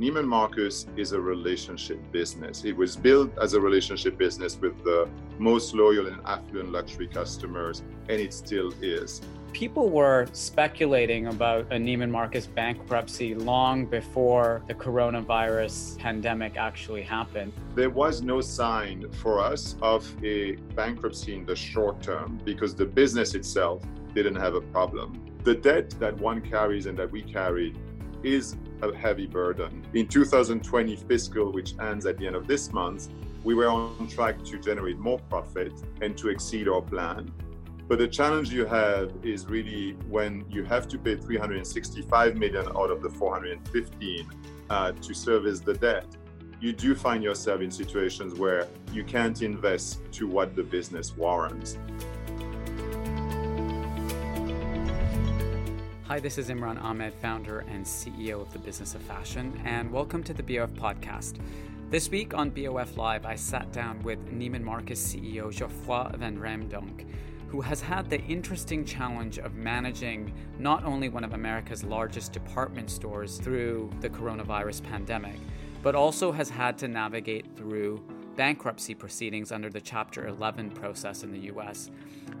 Neiman Marcus is a relationship business. It was built as a relationship business with the most loyal and affluent luxury customers, and it still is. People were speculating about a Neiman Marcus bankruptcy long before the coronavirus pandemic actually happened. There was no sign for us of a bankruptcy in the short term because the business itself didn't have a problem. The debt that one carries and that we carried is a heavy burden. In 2020 fiscal, which ends at the end of this month, we were on track to generate more profit and to exceed our plan. But the challenge you have is really when you have to pay 365 million out of the 415 uh, to service the debt. You do find yourself in situations where you can't invest to what the business warrants. Hi, this is Imran Amed, founder and CEO of the Business of Fashion, and welcome to the BOF podcast. This week on BOF Live, I sat down with Neiman Marcus CEO Geoffroy Van Raemdonck, who has had the interesting challenge of managing not only one of America's largest department stores through the coronavirus pandemic, but also has had to navigate through bankruptcy proceedings under the Chapter 11 process in the US.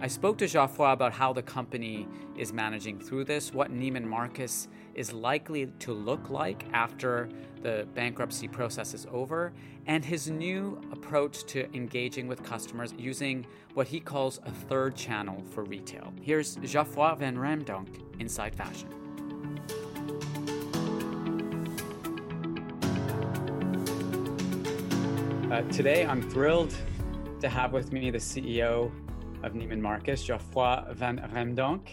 I spoke to Geoffroy about how the company is managing through this, what Neiman Marcus is likely to look like after the bankruptcy process is over, and his new approach to engaging with customers using what he calls a third channel for retail. Here's Geoffroy Van Raemdonck inside fashion. Uh, today, I'm thrilled to have with me the CEO of Neiman Marcus, Geoffroy Van Raemdonck,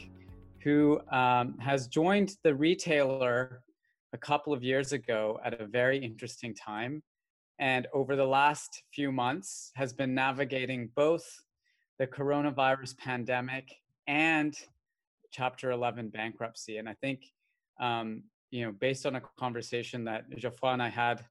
who um, has joined the retailer a couple of years ago at a very interesting time. And over the last few months, has been navigating both the coronavirus pandemic and Chapter 11 bankruptcy. And I think, um, you know, based on a conversation that Geoffroy and I had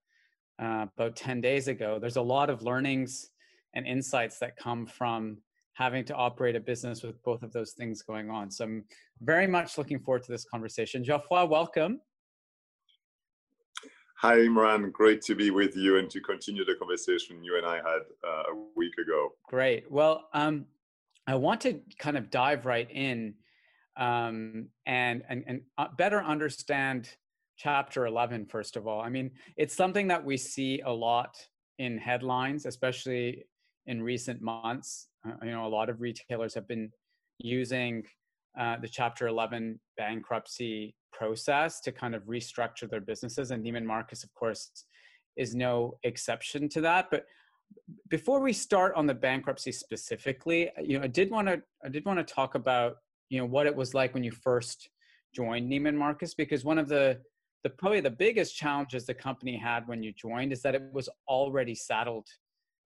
uh, about 10 days ago, there's a lot of learnings and insights that come from having to operate a business with both of those things going on. So I'm very much looking forward to this conversation. Geoffroy, welcome. Hi, Imran. Great to be with you and to continue the conversation you and I had uh, a week ago. Great. Well, um, I want to kind of dive right in um, and and and uh, better understand chapter 11 first of all. I mean it's something that we see a lot in headlines especially in recent months. Uh, you know a lot of retailers have been using uh, the chapter 11 bankruptcy process to kind of restructure their businesses and neiman marcus of course is no exception to that. But before we start on the bankruptcy specifically you know i did want to i did want to talk about you know what it was like when you first joined neiman marcus because one of the the probably the biggest challenges the company had when you joined is that it was already saddled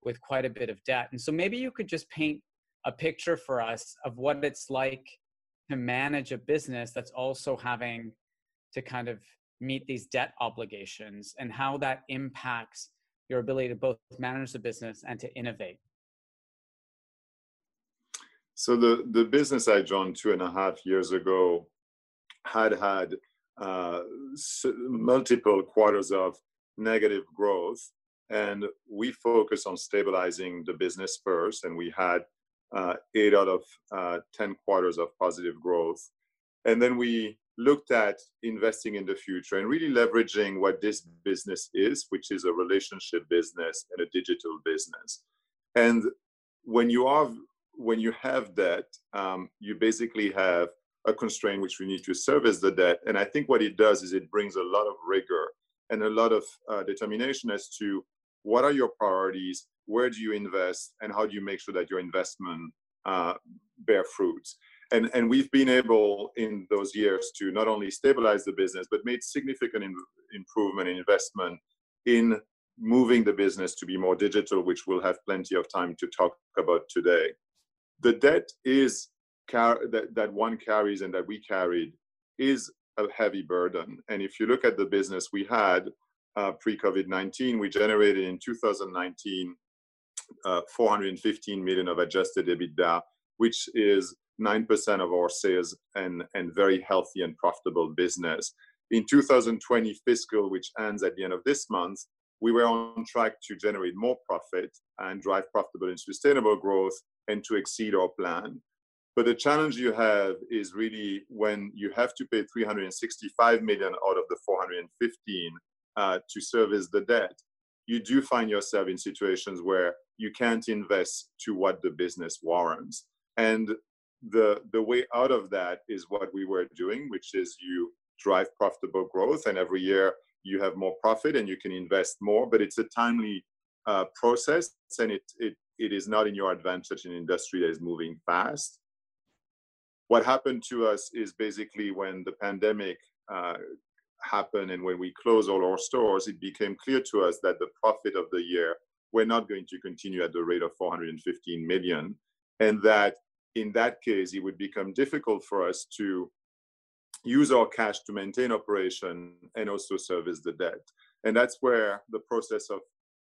with quite a bit of debt. And so maybe you could just paint a picture for us of what it's like to manage a business that's also having to kind of meet these debt obligations and how that impacts your ability to both manage the business and to innovate. So the, the business I joined two and a half years ago had had uh, multiple quarters of negative growth. And we focus on stabilizing the business first. And we had uh, eight out of uh, 10 quarters of positive growth. And then we looked at investing in the future and really leveraging what this business is, which is a relationship business and a digital business. And when you are when you have that, um, you basically have a constraint which we need to service the debt. And I think what it does is it brings a lot of rigor and a lot of uh, determination as to what are your priorities, where do you invest, and how do you make sure that your investment uh, bear fruits. And, and we've been able in those years to not only stabilize the business, but made significant in, improvement in investment in moving the business to be more digital, which we'll have plenty of time to talk about today. The debt is car- that, that one carries and that we carried is a heavy burden. And if you look at the business we had uh, pre COVID 19, we generated in 2019 uh, 415 million of adjusted EBITDA, which is 9% of our sales and, and very healthy and profitable business. In 2020 fiscal, which ends at the end of this month, we were on track to generate more profit and drive profitable and sustainable growth and to exceed our plan. But the challenge you have is really when you have to pay 365 million out of the 415 uh, to service the debt, you do find yourself in situations where you can't invest to what the business warrants. And the the way out of that is what we were doing, which is you drive profitable growth, and every year you have more profit and you can invest more. But it's a timely uh, process, and it it it is not in your advantage in an industry that is moving fast what happened to us is basically when the pandemic uh, happened and when we closed all our stores, it became clear to us that the profit of the year we're not going to continue at the rate of 415 million, and that in that case, it would become difficult for us to use our cash to maintain operation and also service the debt. And that's where the process of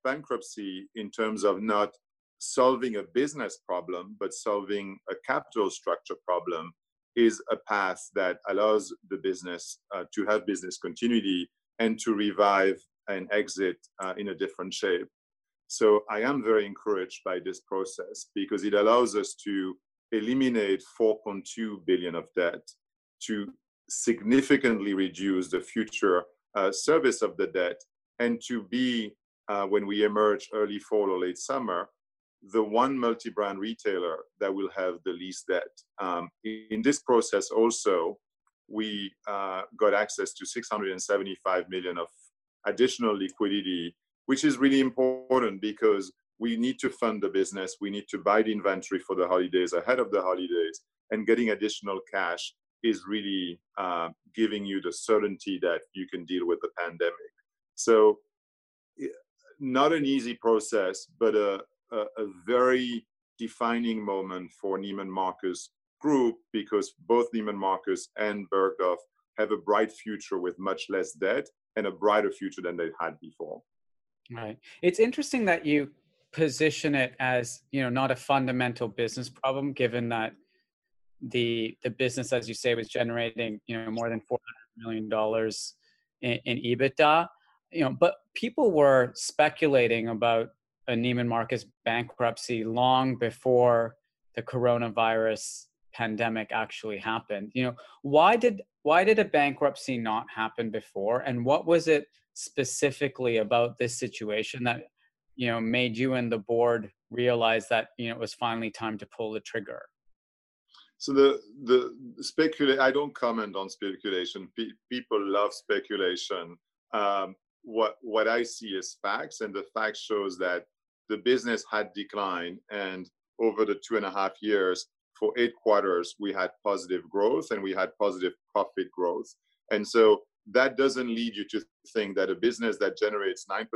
bankruptcy, in terms of not solving a business problem, but solving a capital structure problem is a path that allows the business uh, to have business continuity and to revive and exit uh, in a different shape. So I am very encouraged by this process because it allows us to eliminate 4.2 billion of debt to significantly reduce the future uh, service of the debt and to be uh, when we emerge early fall or late summer the one multi-brand retailer that will have the least debt. Um, in this process, also, we uh, got access to 675 million of additional liquidity, which is really important because we need to fund the business. We need to buy the inventory for the holidays ahead of the holidays, and getting additional cash is really uh, giving you the certainty that you can deal with the pandemic. So, not an easy process, but a, a, a very defining moment for Neiman Marcus Group because both Neiman Marcus and Bergdorf have a bright future with much less debt and a brighter future than they had before. Right. It's interesting that you position it as you know not a fundamental business problem, given that the the business, as you say, was generating you know more than four hundred million dollars in, in EBITDA. you know, but people were speculating about a Neiman Marcus bankruptcy long before the coronavirus pandemic actually happened. You know, why did why did a bankruptcy not happen before, and what was it specifically about this situation that you know made you and the board realize that you know it was finally time to pull the trigger? So the the speculate. I don't comment on speculation. Pe- people love speculation. Um, what what I see is facts, and the facts shows that the business had declined, and over the two and a half years, for eight quarters, we had positive growth and we had positive profit growth. And so that doesn't lead you to think that a business that generates 9%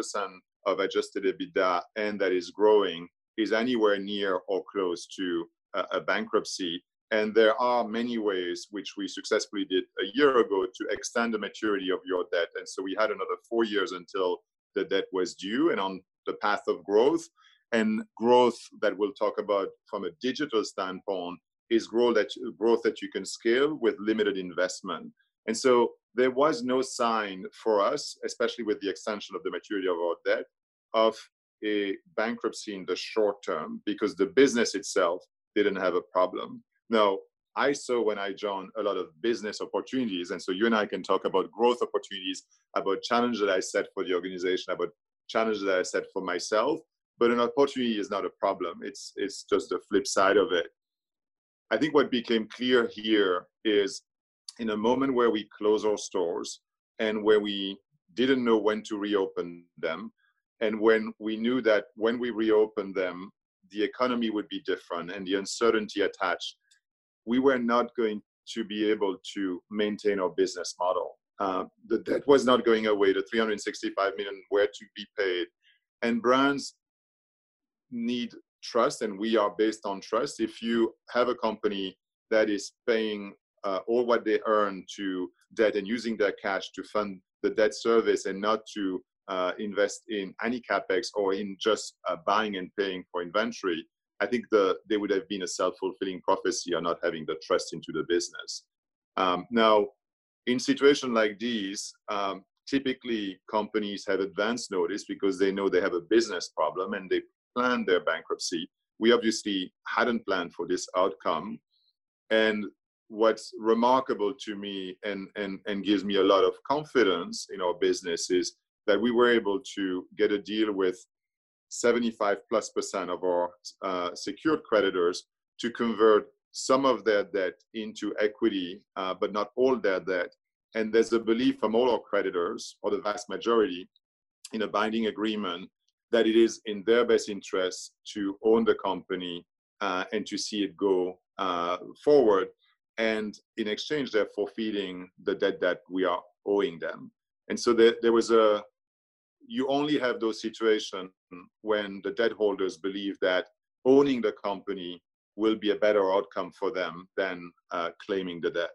of adjusted EBITDA and that is growing is anywhere near or close to a, a bankruptcy. And there are many ways which we successfully did a year ago to extend the maturity of your debt. And so we had another four years until the debt was due and on the path of growth. And growth that we'll talk about from a digital standpoint is growth that growth that you can scale with limited investment. And so there was no sign for us, especially with the extension of the maturity of our debt, of a bankruptcy in the short term because the business itself didn't have a problem. Now, I saw when I joined a lot of business opportunities. And so you and I can talk about growth opportunities, about challenges that I set for the organization, about challenges that I set for myself. But an opportunity is not a problem. It's it's just the flip side of it. I think what became clear here is in a moment where we close our stores and where we didn't know when to reopen them, and when we knew that when we reopened them, the economy would be different and the uncertainty attached, we were not going to be able to maintain our business model. Uh, the debt was not going away. The 365 million were to be paid, and brands need trust and we are based on trust. If you have a company that is paying uh, all what they earn to debt and using their cash to fund the debt service and not to uh, invest in any capex or in just uh, buying and paying for inventory i think the there would have been a self-fulfilling prophecy on not having the trust into the business. Um, now in situations like these um, typically companies have advance notice because they know they have a business problem and they plan their bankruptcy. We obviously hadn't planned for this outcome. And what's remarkable to me and, and, and gives me a lot of confidence in our business is that we were able to get a deal with 75 plus percent of our uh, secured creditors to convert some of their debt into equity, uh, but not all their debt. And there's a belief from all our creditors, or the vast majority, in a binding agreement that it is in their best interest to own the company uh, and to see it go uh, forward. And in exchange, they're forfeiting the debt that we are owing them. And so there, there was a, you only have those situations when the debt holders believe that owning the company will be a better outcome for them than uh, claiming the debt.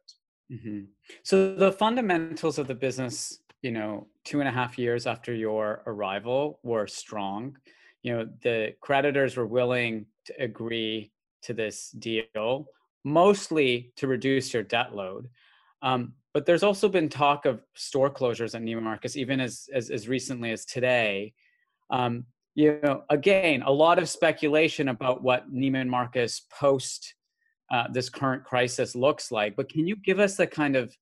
Mm-hmm. So the fundamentals of the business you know, two and a half years after your arrival were strong. You know, the creditors were willing to agree to this deal, mostly to reduce your debt load. Um, but there's also been talk of store closures at Neiman Marcus, even as, as, as recently as today. Um, you know, again, a lot of speculation about what Neiman Marcus post uh, this current crisis looks like. But can you give us the kind of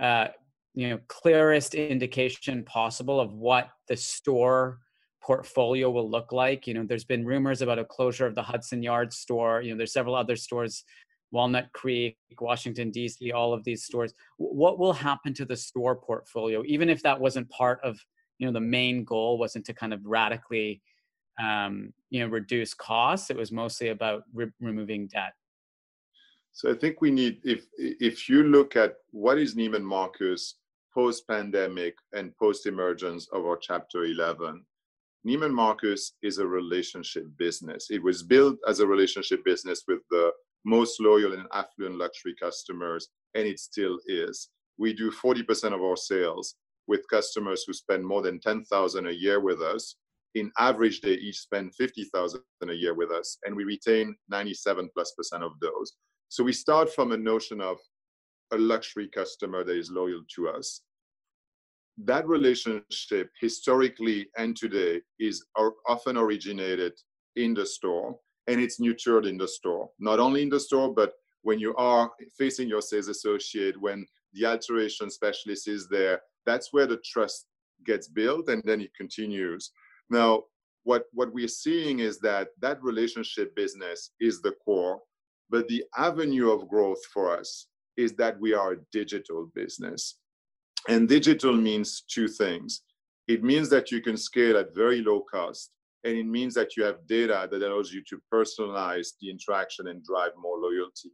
uh, you know clearest indication possible of what the store portfolio will look like you know there's been rumors about a closure of the hudson yards store you know there's several other stores walnut creek washington d.c all of these stores what will happen to the store portfolio even if that wasn't part of you know the main goal wasn't to kind of radically um, you know reduce costs it was mostly about re- removing debt so i think we need if if you look at what is neiman marcus post pandemic and post emergence of our Chapter 11. Neiman Marcus is a relationship business. It was built as a relationship business with the most loyal and affluent luxury customers, and it still is. We do 40% of our sales with customers who spend more than 10,000 a year with us. In average, they each spend 50,000 a year with us, and we retain 97 plus percent of those. So we start from a notion of a luxury customer that is loyal to us. that relationship historically and today is often originated in the store and it's nurtured in the store not only in the store but when you are facing your sales associate when the alteration specialist is there that's where the trust gets built and then it continues now what what we're seeing is that that relationship business is the core but the avenue of growth for us is that we are a digital business and digital means two things. It means that you can scale at very low cost, and it means that you have data that allows you to personalize the interaction and drive more loyalty.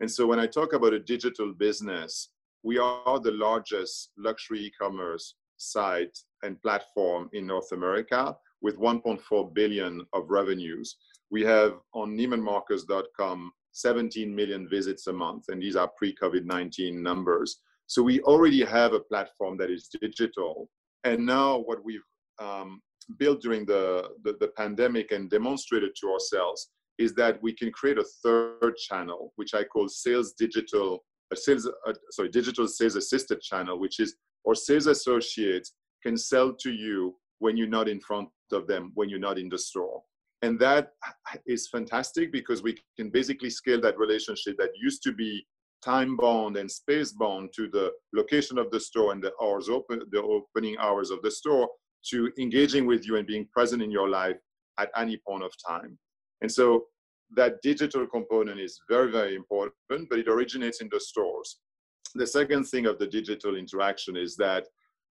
And so when I talk about a digital business, we are the largest luxury e-commerce site and platform in North America with 1.4 billion of revenues. We have on neimanmarcus.com 17 million visits a month, and these are pre-COVID-19 numbers. So we already have a platform that is digital. And now what we've um, built during the, the, the pandemic and demonstrated to ourselves is that we can create a third channel, which I call sales digital, a sales, uh, sorry, digital sales assisted channel, which is or sales associates can sell to you when you're not in front of them, when you're not in the store. And that is fantastic because we can basically scale that relationship that used to be time bound and space bound to the location of the store and the hours open, the opening hours of the store, to engaging with you and being present in your life at any point of time. And so that digital component is very, very important, but it originates in the stores. The second thing of the digital interaction is that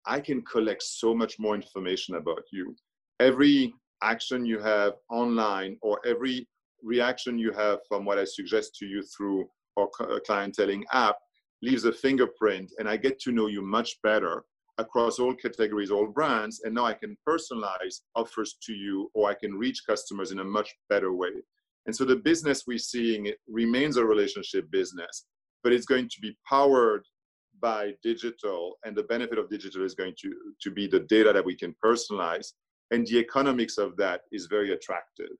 I can collect so much more information about you. Every action you have online or every reaction you have from what I suggest to you through or uh, clienteling app leaves a fingerprint and I get to know you much better across all categories, all brands, and now I can personalize offers to you or I can reach customers in a much better way. And so the business we're seeing remains a relationship business, but it's going to be powered by digital and the benefit of digital is going to, to be the data that we can personalize and the economics of that is very attractive.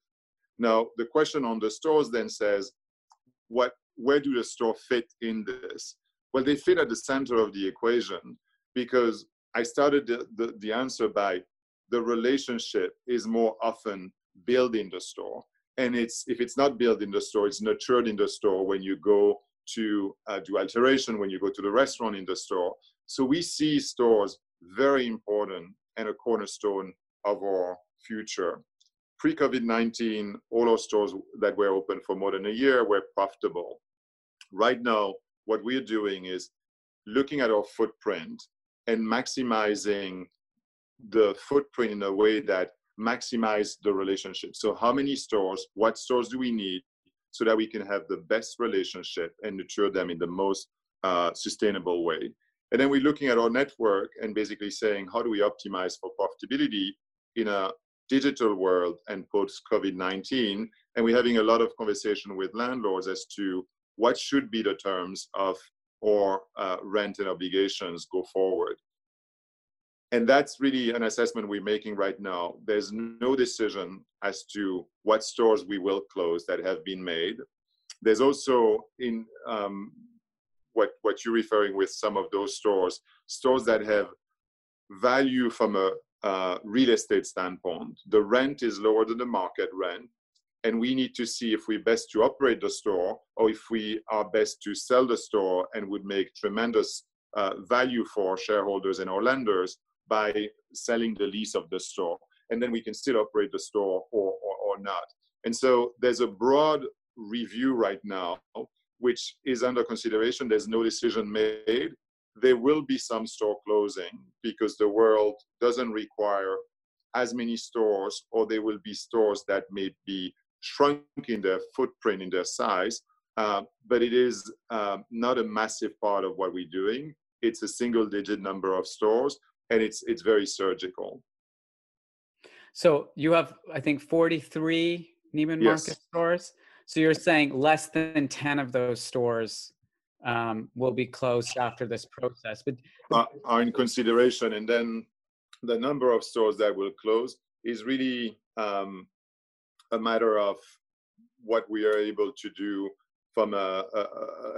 Now, the question on the stores then says, what where do the store fit in this? Well, they fit at the center of the equation because I started the, the, the answer by the relationship is more often built in the store. And it's if it's not built in the store, it's nurtured in the store when you go to uh, do alteration, when you go to the restaurant in the store. So we see stores very important and a cornerstone of our future. Pre COVID 19, all our stores that were open for more than a year were profitable right now, what we're doing is looking at our footprint and maximizing the footprint in a way that maximize the relationship. So how many stores, what stores do we need so that we can have the best relationship and nurture them in the most uh, sustainable way. And then we're looking at our network and basically saying, how do we optimize for profitability in a digital world and post COVID 19? And we're having a lot of conversation with landlords as to what should be the terms of or uh, rent and obligations go forward. And that's really an assessment we're making right now. There's no decision as to what stores we will close that have been made. There's also in um, what what you're referring with some of those stores, stores that have value from a uh, real estate standpoint. The rent is lower than the market rent and we need to see if we're best to operate the store or if we are best to sell the store and would make tremendous uh, value for shareholders and our lenders by selling the lease of the store. And then we can still operate the store or, or, or not. And so there's a broad review right now, which is under consideration. There's no decision made. There will be some store closing because the world doesn't require as many stores, or there will be stores that may be shrunk in their footprint, in their size, uh, but it is uh, not a massive part of what we're doing. It's a single digit number of stores and it's, it's very surgical. So you have, I think, 43 Neiman Marcus stores. So you're saying less than 10 of those stores um, will be closed after this process, but uh, are in consideration. And then the number of stores that will close is really um, a matter of what we are able to do from a, a,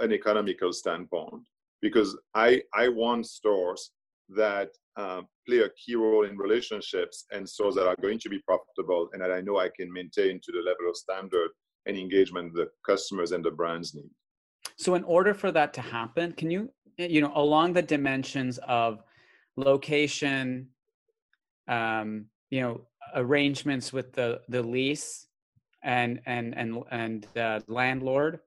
an economical standpoint because I, I want stores that uh, play a key role in relationships and so that are going to be profitable and that I know I can maintain to the level of standard and engagement the customers and the brands need. So, in order for that to happen, can you, you know, along the dimensions of location, um, you know, arrangements with the the lease and and and and uh, landlord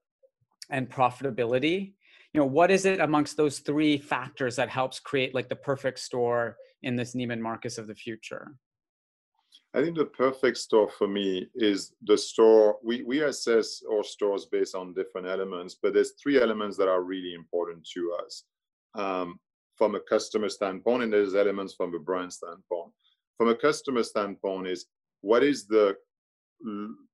and profitability, you know what is it amongst those three factors that helps create like the perfect store in this Neiman Marcus of the future? I think the perfect store for me is the store. We, we assess our stores based on different elements, but there's three elements that are really important to us um, from a customer standpoint, and there's elements from a brand standpoint. From a customer standpoint, is what is the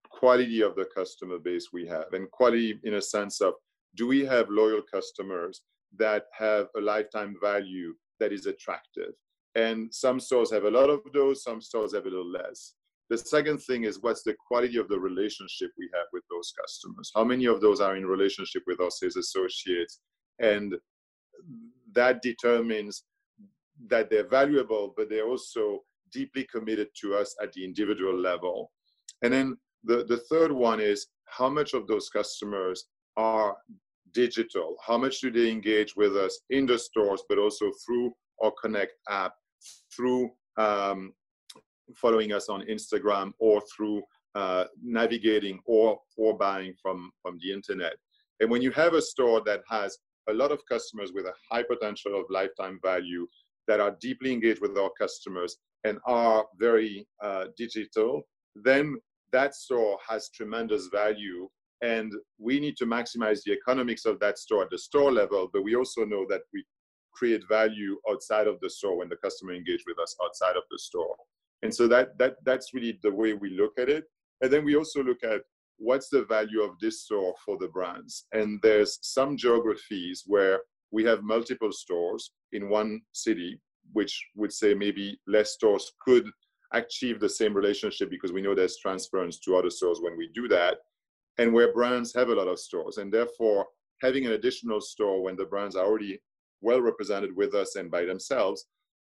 quality of the customer base we have, and quality in a sense of do we have loyal customers that have a lifetime value that is attractive? And some stores have a lot of those, some stores have a little less. The second thing is what's the quality of the relationship we have with those customers? How many of those are in relationship with us as associates? And that determines that they're valuable, but they're also deeply committed to us at the individual level. And then the, the third one is how much of those customers are digital? How much do they engage with us in the stores, but also through our Connect app, through um, following us on Instagram, or through uh, navigating or or buying from from the internet? And when you have a store that has a lot of customers with a high potential of lifetime value that are deeply engaged with our customers and are very uh, digital, then that store has tremendous value and we need to maximize the economics of that store at the store level but we also know that we create value outside of the store when the customer engage with us outside of the store. And so that that that's really the way we look at it. And then we also look at what's the value of this store for the brands. And there's some geographies where we have multiple stores in one city which would say maybe less stores could achieve the same relationship because we know there's transference to other stores when we do that and where brands have a lot of stores. And therefore, having an additional store when the brands are already well represented with us and by themselves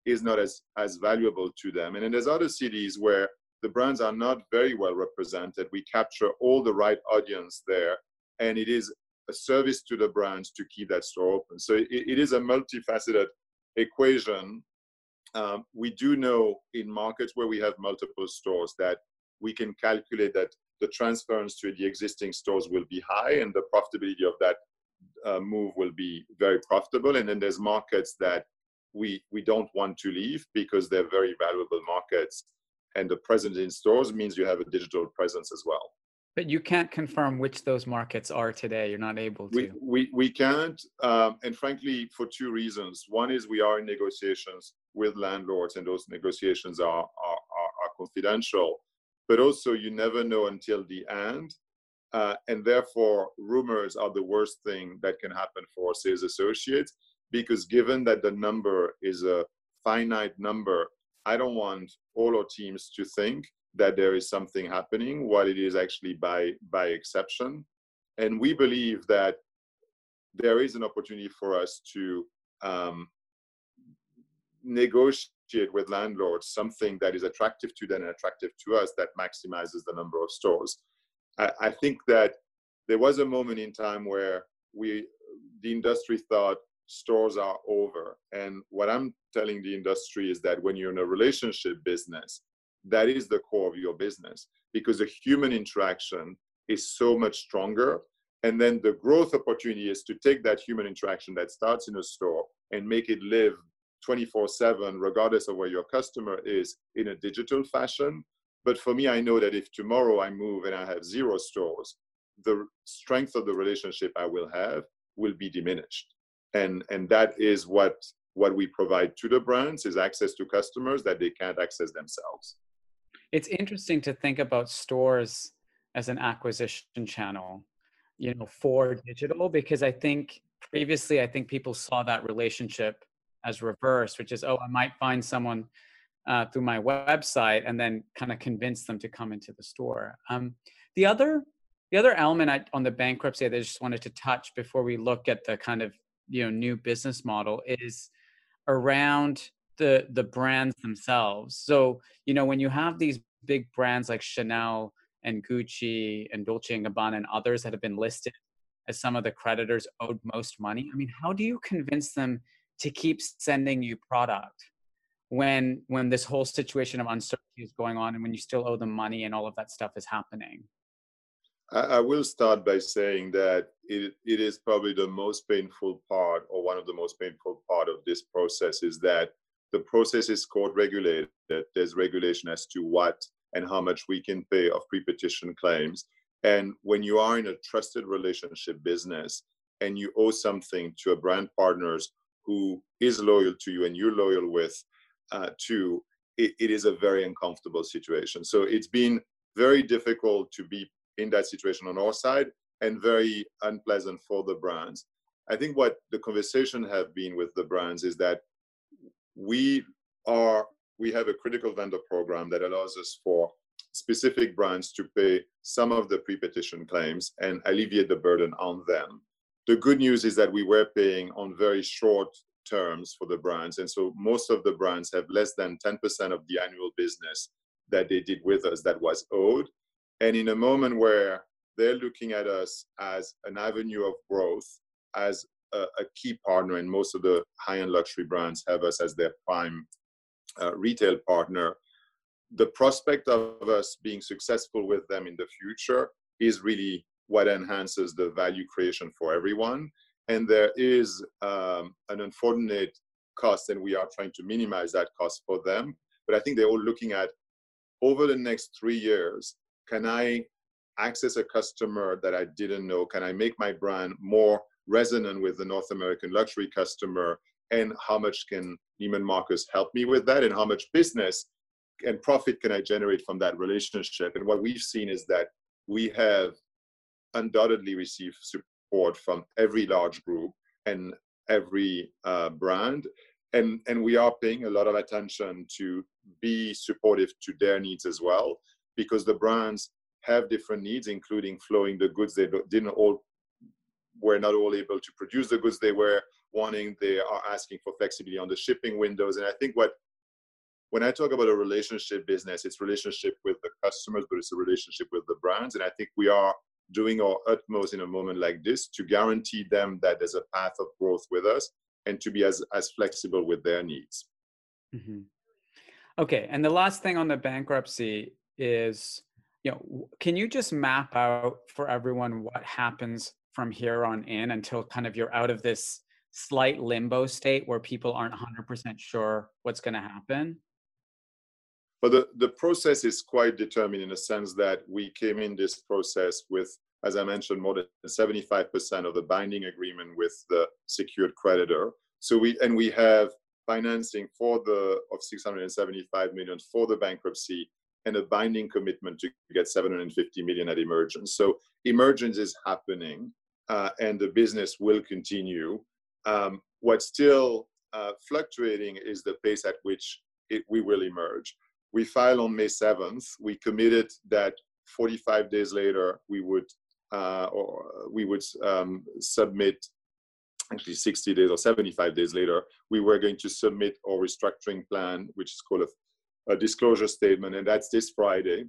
is not as, as valuable to them. And then there's other cities where the brands are not very well represented. We capture all the right audience there, and it is a service to the brands to keep that store open. So it, it is a multifaceted equation. Um, we do know in markets where we have multiple stores that we can calculate that the transference to the existing stores will be high and the profitability of that uh, move will be very profitable. And then there's markets that we we don't want to leave because they're very valuable markets. And the presence in stores means you have a digital presence as well. But you can't confirm which those markets are today. You're not able to. We we, we can't, um, and frankly, for two reasons. One is we are in negotiations with landlords, and those negotiations are are, are, are confidential but also you never know until the end. Uh, and therefore, rumors are the worst thing that can happen for sales associates because given that the number is a finite number, I don't want all our teams to think that there is something happening while it is actually by by exception. And we believe that there is an opportunity for us to um, negotiate with landlords something that is attractive to them and attractive to us that maximizes the number of stores. I, I think that there was a moment in time where we, the industry thought stores are over. And what I'm telling the industry is that when you're in a relationship business, that is the core of your business because the human interaction is so much stronger. And then the growth opportunity is to take that human interaction that starts in a store and make it live 24 7, regardless of where your customer is, in a digital fashion. But for me, I know that if tomorrow I move and I have zero stores, the strength of the relationship I will have will be diminished. And, and that is what, what we provide to the brands is access to customers that they can't access themselves. It's interesting to think about stores as an acquisition channel, you know, for digital, because I think previously, I think people saw that relationship as reverse, which is, oh, I might find someone uh, through my website and then kind of convince them to come into the store. Um, the other the other element I, on the bankruptcy that I just wanted to touch before we look at the kind of you know new business model is around the the brands themselves. So you know when you have these big brands like Chanel and Gucci and Dolce and Gabbana and others that have been listed as some of the creditors owed most money. I mean, how do you convince them to keep sending you product when when this whole situation of uncertainty is going on and when you still owe them money and all of that stuff is happening? I, will start by saying that it, it is probably the most painful part or one of the most painful part of this process is that the process is court regulated. There's regulation as to what and how much we can pay of pre-petition claims. And when you are in a trusted relationship business and you owe something to a brand partners who is loyal to you and you're loyal with uh, to, it, it is a very uncomfortable situation. So it's been very difficult to be in that situation on our side and very unpleasant for the brands. I think what the conversation have been with the brands is that we are we have a critical vendor program that allows us for specific brands to pay some of the pre-petition claims and alleviate the burden on them. The good news is that we were paying on very short terms for the brands. And so most of the brands have less than 10% of the annual business that they did with us that was owed. And in a moment where they're looking at us as an avenue of growth, as a, a key partner, and most of the high end luxury brands have us as their prime uh, retail partner, the prospect of us being successful with them in the future is really what enhances the value creation for everyone. And there is um, an unfortunate cost, and we are trying to minimize that cost for them. But I think they're all looking at over the next three years can I access a customer that I didn't know? Can I make my brand more resonant with the North American luxury customer? And how much can Neiman Marcus help me with that? And how much business and profit can I generate from that relationship? And what we've seen is that we have undoubtedly receive support from every large group and every uh, brand. And, and we are paying a lot of attention to be supportive to their needs as well because the brands have different needs, including flowing the goods. They didn't all were not all able to produce the goods they were wanting. They are asking for flexibility on the shipping windows. And I think what when I talk about a relationship business, it's relationship with the customers, but it's a relationship with the brands. And I think we are doing our utmost in a moment like this to guarantee them that there's a path of growth with us and to be as, as flexible with their needs. Mm-hmm. Okay. And the last thing on the bankruptcy is you know can you just map out for everyone what happens from here on in until kind of you're out of this slight limbo state where people aren't 100% sure what's going to happen but the, the process is quite determined in the sense that we came in this process with as i mentioned more than 75% of the binding agreement with the secured creditor so we and we have financing for the of 675 million for the bankruptcy and a binding commitment to get 750 million at emergence. So emergence is happening, uh, and the business will continue. Um, what's still uh, fluctuating is the pace at which it, we will emerge. We filed on May 7th. We committed that 45 days later we would uh, or we would um, submit actually 60 days or 75 days later, we were going to submit our restructuring plan, which is called a a disclosure statement, and that's this Friday.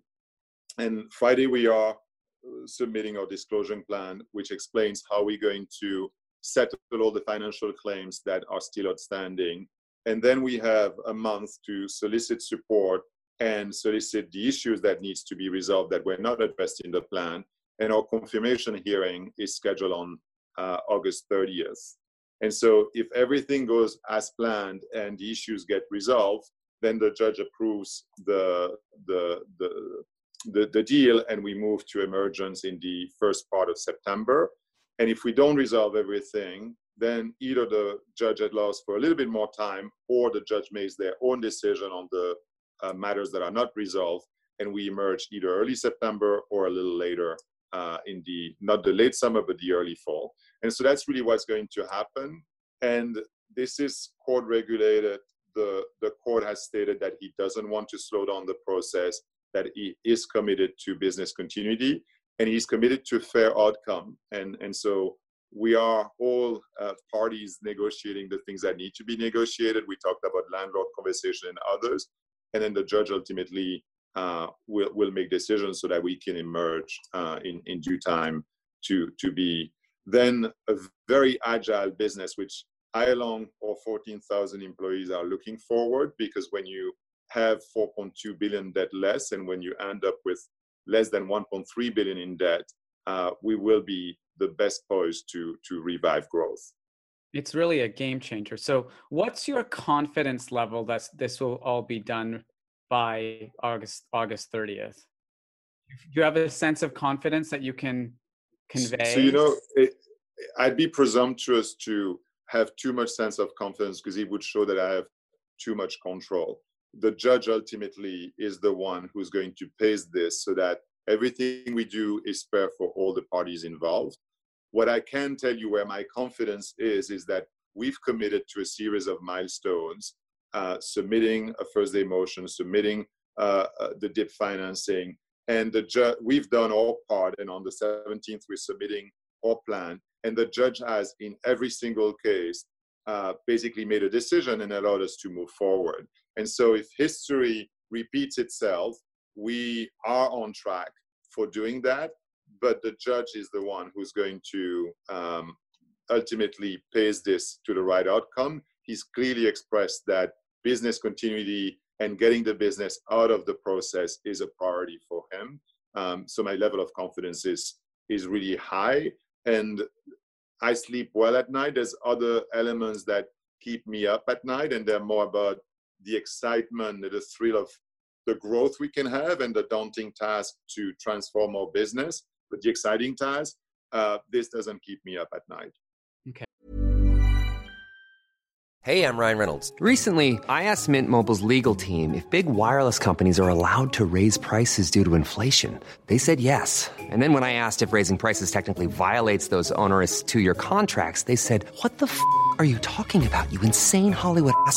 And Friday, we are uh, submitting our disclosure plan, which explains how we're going to settle all the financial claims that are still outstanding. And then we have a month to solicit support and solicit the issues that needs to be resolved that were not addressed in the plan. And our confirmation hearing is scheduled on uh, August 30th. And so if everything goes as planned and the issues get resolved, then the judge approves the, the, the, the, the deal and we move to emergence in the first part of September. And if we don't resolve everything, then either the judge allows for a little bit more time or the judge makes their own decision on the uh, matters that are not resolved and we emerge either early September or a little later uh, in the, not the late summer, but the early fall. And so that's really what's going to happen. And this is court regulated the, the court has stated that he doesn't want to slow down the process, that he is committed to business continuity, and he's committed to a fair outcome. And, and so we are all uh, parties negotiating the things that need to be negotiated. We talked about landlord conversation and others, and then the judge ultimately uh, will will make decisions so that we can emerge uh, in in due time to to be then a very agile business, which I along or 14,000 employees are looking forward because when you have 4.2 billion debt less and when you end up with less than 1.3 billion in debt, uh, we will be the best poised to to revive growth. It's really a game changer. So, what's your confidence level that this will all be done by August August 30th? Do you have a sense of confidence that you can convey? So you know, it, I'd be presumptuous to have too much sense of confidence because it would show that I have too much control. The judge ultimately is the one who's going to pace this so that everything we do is fair for all the parties involved. What I can tell you where my confidence is, is that we've committed to a series of milestones, uh, submitting a first day motion, submitting uh, uh, the DIP financing, and the ju- we've done our part. And on the 17th, we're submitting our plan. And the judge has, in every single case, uh, basically made a decision and allowed us to move forward. And so, if history repeats itself, we are on track for doing that, but the judge is the one who's going to um, ultimately pace this to the right outcome. He's clearly expressed that business continuity and getting the business out of the process is a priority for him. Um, so my level of confidence is is really high, and I sleep well at night. There's other elements that keep me up at night, and they're more about the excitement, the thrill of the growth we can have and the daunting task to transform our business, but the exciting task, uh, this doesn't keep me up at night. Okay. Hey, I'm Ryan Reynolds. Recently, I asked Mint Mobile's legal team if big wireless companies are allowed to raise prices due to inflation. They said yes. And then when I asked if raising prices technically violates those onerous two year contracts, they said, What the f are you talking about, you insane Hollywood ass?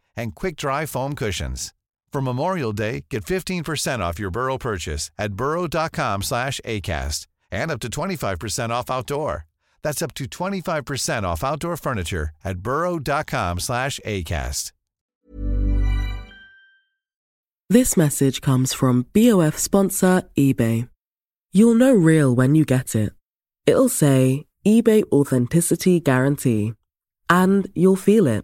and quick-dry foam cushions. For Memorial Day, get 15% off your Burrow purchase at burrow.com slash ACAST and up to 25% off outdoor. That's up to 25% off outdoor furniture at burrow.com slash ACAST. This message comes from BOF sponsor eBay. You'll know real when you get it. It'll say eBay Authenticity Guarantee. And you'll feel it.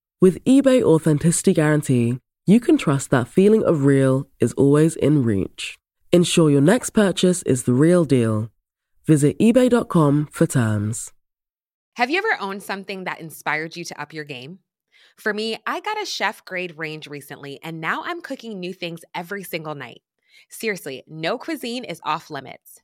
With eBay Authenticity Guarantee, you can trust that feeling of real is always in reach. Ensure your next purchase is the real deal. Visit eBay.com for terms. Have you ever owned something that inspired you to up your game? For me, I got a chef grade range recently, and now I'm cooking new things every single night. Seriously, no cuisine is off limits.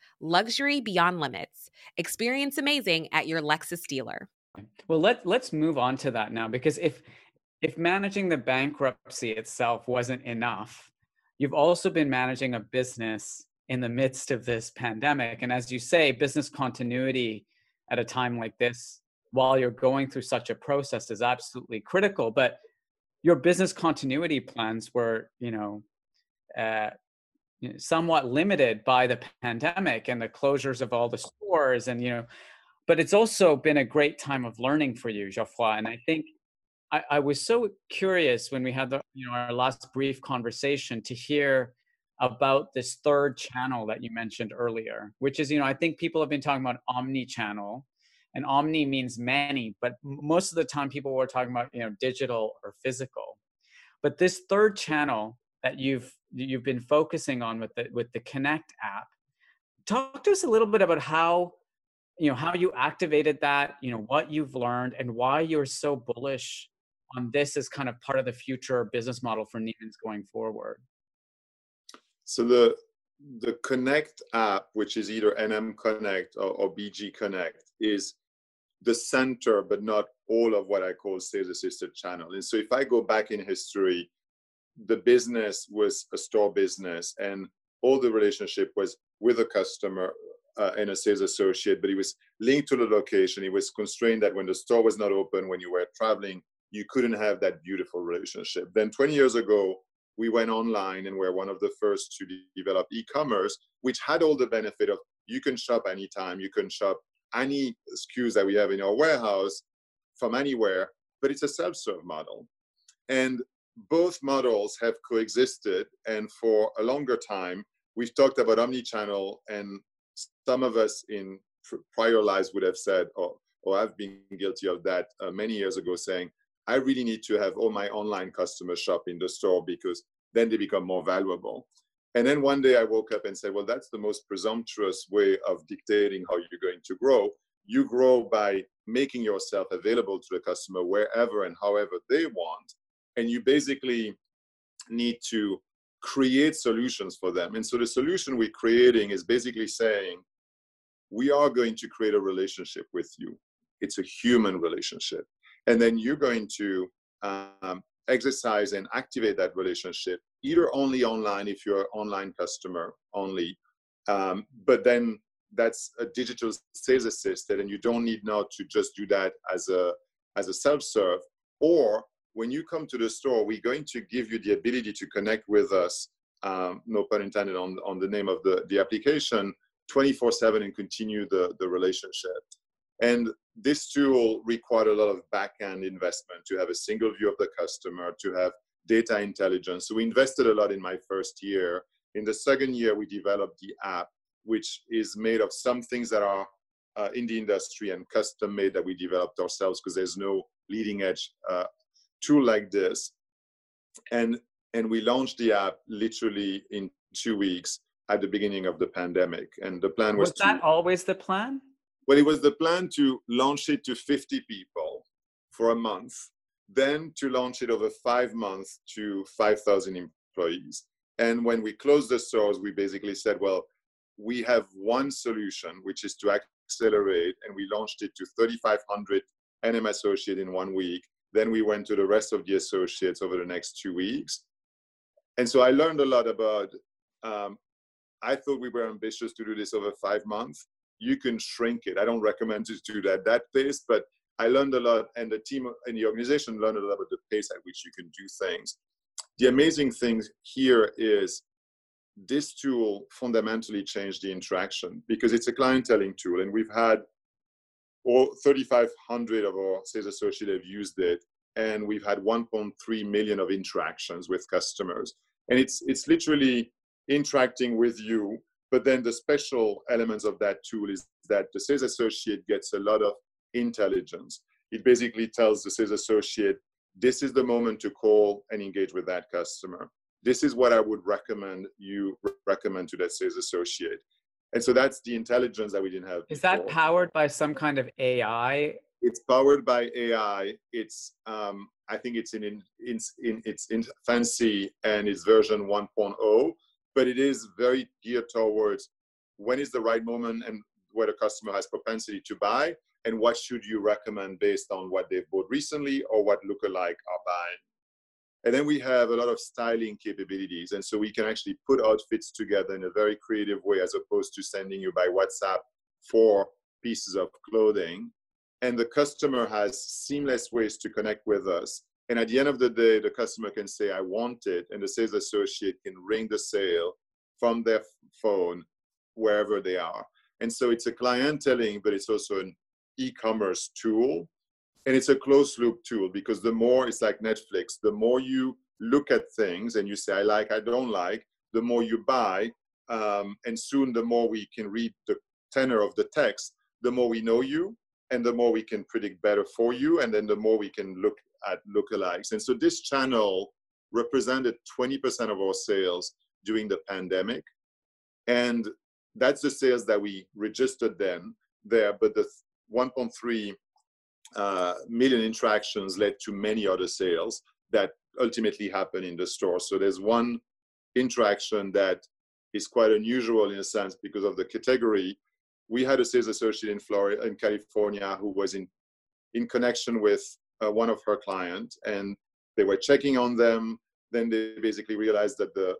luxury beyond limits. Experience amazing at your Lexus dealer. Well, let let's move on to that now because if if managing the bankruptcy itself wasn't enough, you've also been managing a business in the midst of this pandemic and as you say, business continuity at a time like this while you're going through such a process is absolutely critical, but your business continuity plans were, you know, uh, somewhat limited by the pandemic and the closures of all the stores and you know but it's also been a great time of learning for you geoffroy and i think I, I, was so curious when we had the you know our last brief conversation to hear about this third channel that you mentioned earlier which is you know i think people have been talking about omni-channel and omni means many but most of the time people were talking about you know digital or physical. But this third channel that you've you've been focusing on with the with the Connect app. Talk to us a little bit about how you know how you activated that, you know what you've learned, and why you're so bullish on this as kind of part of the future business model for Neiman's going forward. So the the Connect app, which is either NM Connect or, or BG Connect, is the center, but not all of what I call sales assisted channel. And so if I go back in history, the business was a store business and all the relationship was with a customer uh, and a sales associate, but it was linked to the location. It was constrained that when the store was not open, when you were traveling, you couldn't have that beautiful relationship. Then 20 years ago, we went online and we're one of the first to develop e-commerce, which had all the benefit of you can shop anytime, you can shop any SKUs that we have in our warehouse from anywhere, but it's a self-serve model. And both models have coexisted and for a longer time we've talked about omni-channel and some of us in prior lives would have said or, or i've been guilty of that uh, many years ago saying i really need to have all my online customers shop in the store because then they become more valuable. And then one day i woke up and said well that's the most presumptuous way of dictating how you're going to grow. You grow by making yourself available to the customer wherever and however they want and you basically need to create solutions for them. And so the solution we're creating is basically saying, we are going to create a relationship with you. It's a human relationship. And then you're going to um, exercise and activate that relationship, either only online if you're an online customer only, um, but then that's a digital sales assistant, and you don't need now to just do that as a as a self-serve, or when you come to the store, we're going to give you the ability to connect with us, um, no pun intended on, on the name of the, the application, 24 7 and continue the, the relationship. And this tool required a lot of back-end investment to have a single view of the customer, to have data intelligence. So we invested a lot in my first year. In the second year, we developed the app, which is made of some things that are uh, in the industry and custom made that we developed ourselves because there's no leading edge uh, tool like this. And and we launched the app literally in two weeks at the beginning of the pandemic. And the plan was, was that to, always the plan? Well it was the plan to launch it to 50 people for a month then to launch it over five months to 5000 employees. And when we closed the stores we basically said well we have one solution which is to accelerate and we launched it to 3500 nm associate in one week then we went to the rest of the associates over the next two weeks. And so I learned a lot about, um, I thought we were ambitious to do this over five months. You can shrink it. I don't recommend to do that that pace, but I learned a lot, and the team and the organization learned a lot about the pace at which you can do things. The amazing thing here is this tool fundamentally changed the interaction because it's a clienteling tool, and we've had or 3,500 of our sales associates have used it, and we've had 1.3 million of interactions with customers. And it's it's literally interacting with you. But then the special elements of that tool is that the sales associate gets a lot of intelligence. It basically tells the sales associate, this is the moment to call and engage with that customer. This is what I would recommend you recommend to that sales associate. And so that's the intelligence that we didn't have. Is before. that powered by some kind of AI? It's powered by AI. It's um, I think it's in, in, in, in it's infancy and it's version 1.0, but it is very geared towards when is the right moment and where the customer has propensity to buy and what should you recommend based on what they've bought recently or what lookalike are buying. And then we have a lot of styling capabilities. And so we can actually put outfits together in a very creative way as opposed to sending you by WhatsApp four pieces of clothing. And the customer has seamless ways to connect with us. And at the end of the day, the customer can say, I want it. And the sales associate can ring the sale from their phone wherever they are. And so it's a clienteling, but it's also an e-commerce tool and it's a closed loop tool because the more it's like netflix the more you look at things and you say i like i don't like the more you buy um, and soon the more we can read the tenor of the text the more we know you and the more we can predict better for you and then the more we can look at lookalikes. And so this channel represented 20% of our sales during the pandemic. And that's the sales that we registered then there but the 1.3 uh, million interactions led to many other sales that ultimately happen in the store. So there's one interaction that is quite unusual in a sense because of the category. We had a sales associate in Florida, in California, who was in in connection with uh, one of her clients, and they were checking on them. Then they basically realized that the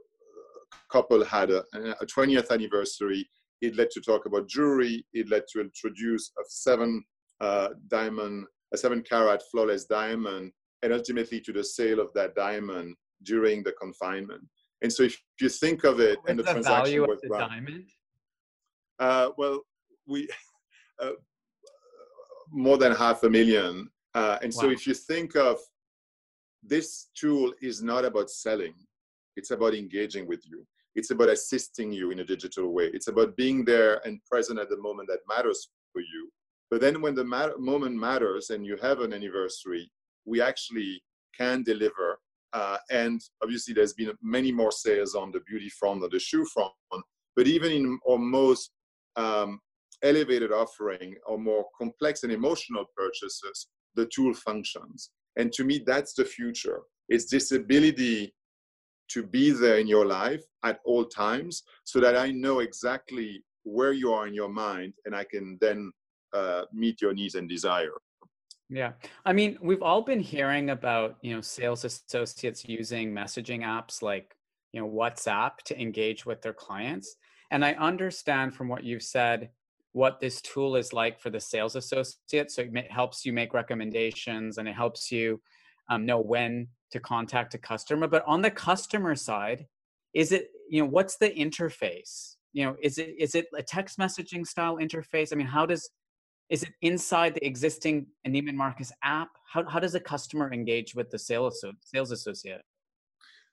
couple had a, a 20th anniversary. It led to talk about jewelry. It led to introduce a seven uh, diamond, a seven carat flawless diamond, and ultimately to the sale of that diamond during the confinement. And so if you think of it, and the, the transaction value was of the diamond? uh, well, we uh, more than half a million. Uh, and so if you think of this tool is not about selling, it's about engaging with you. It's about assisting you in a digital way. It's about being there and present at the moment that matters for you. But then when the moment matters and you have an anniversary, we actually can deliver. Uh, and obviously, there's been many more sales on the beauty front or the shoe front. But even in our most um, elevated offering or more complex and emotional purchases, the tool functions. And to me, that's the future. It's this ability to be there in your life at all times so that I know exactly where you are in your mind and I can then uh, meet your needs and desire. Yeah. I mean, we've all been hearing about, you know, sales associates using messaging apps like, you know, WhatsApp to engage with their clients. And I understand from what you've said what this tool is like for the sales associate. So it helps you make recommendations and it helps you um, know when to contact a customer. But on the customer side, is it, you know, what's the interface? You know, is it is it a text messaging style interface? I mean, how does is it inside the existing Neiman Marcus app? How, how does a customer engage with the sales, sales associate?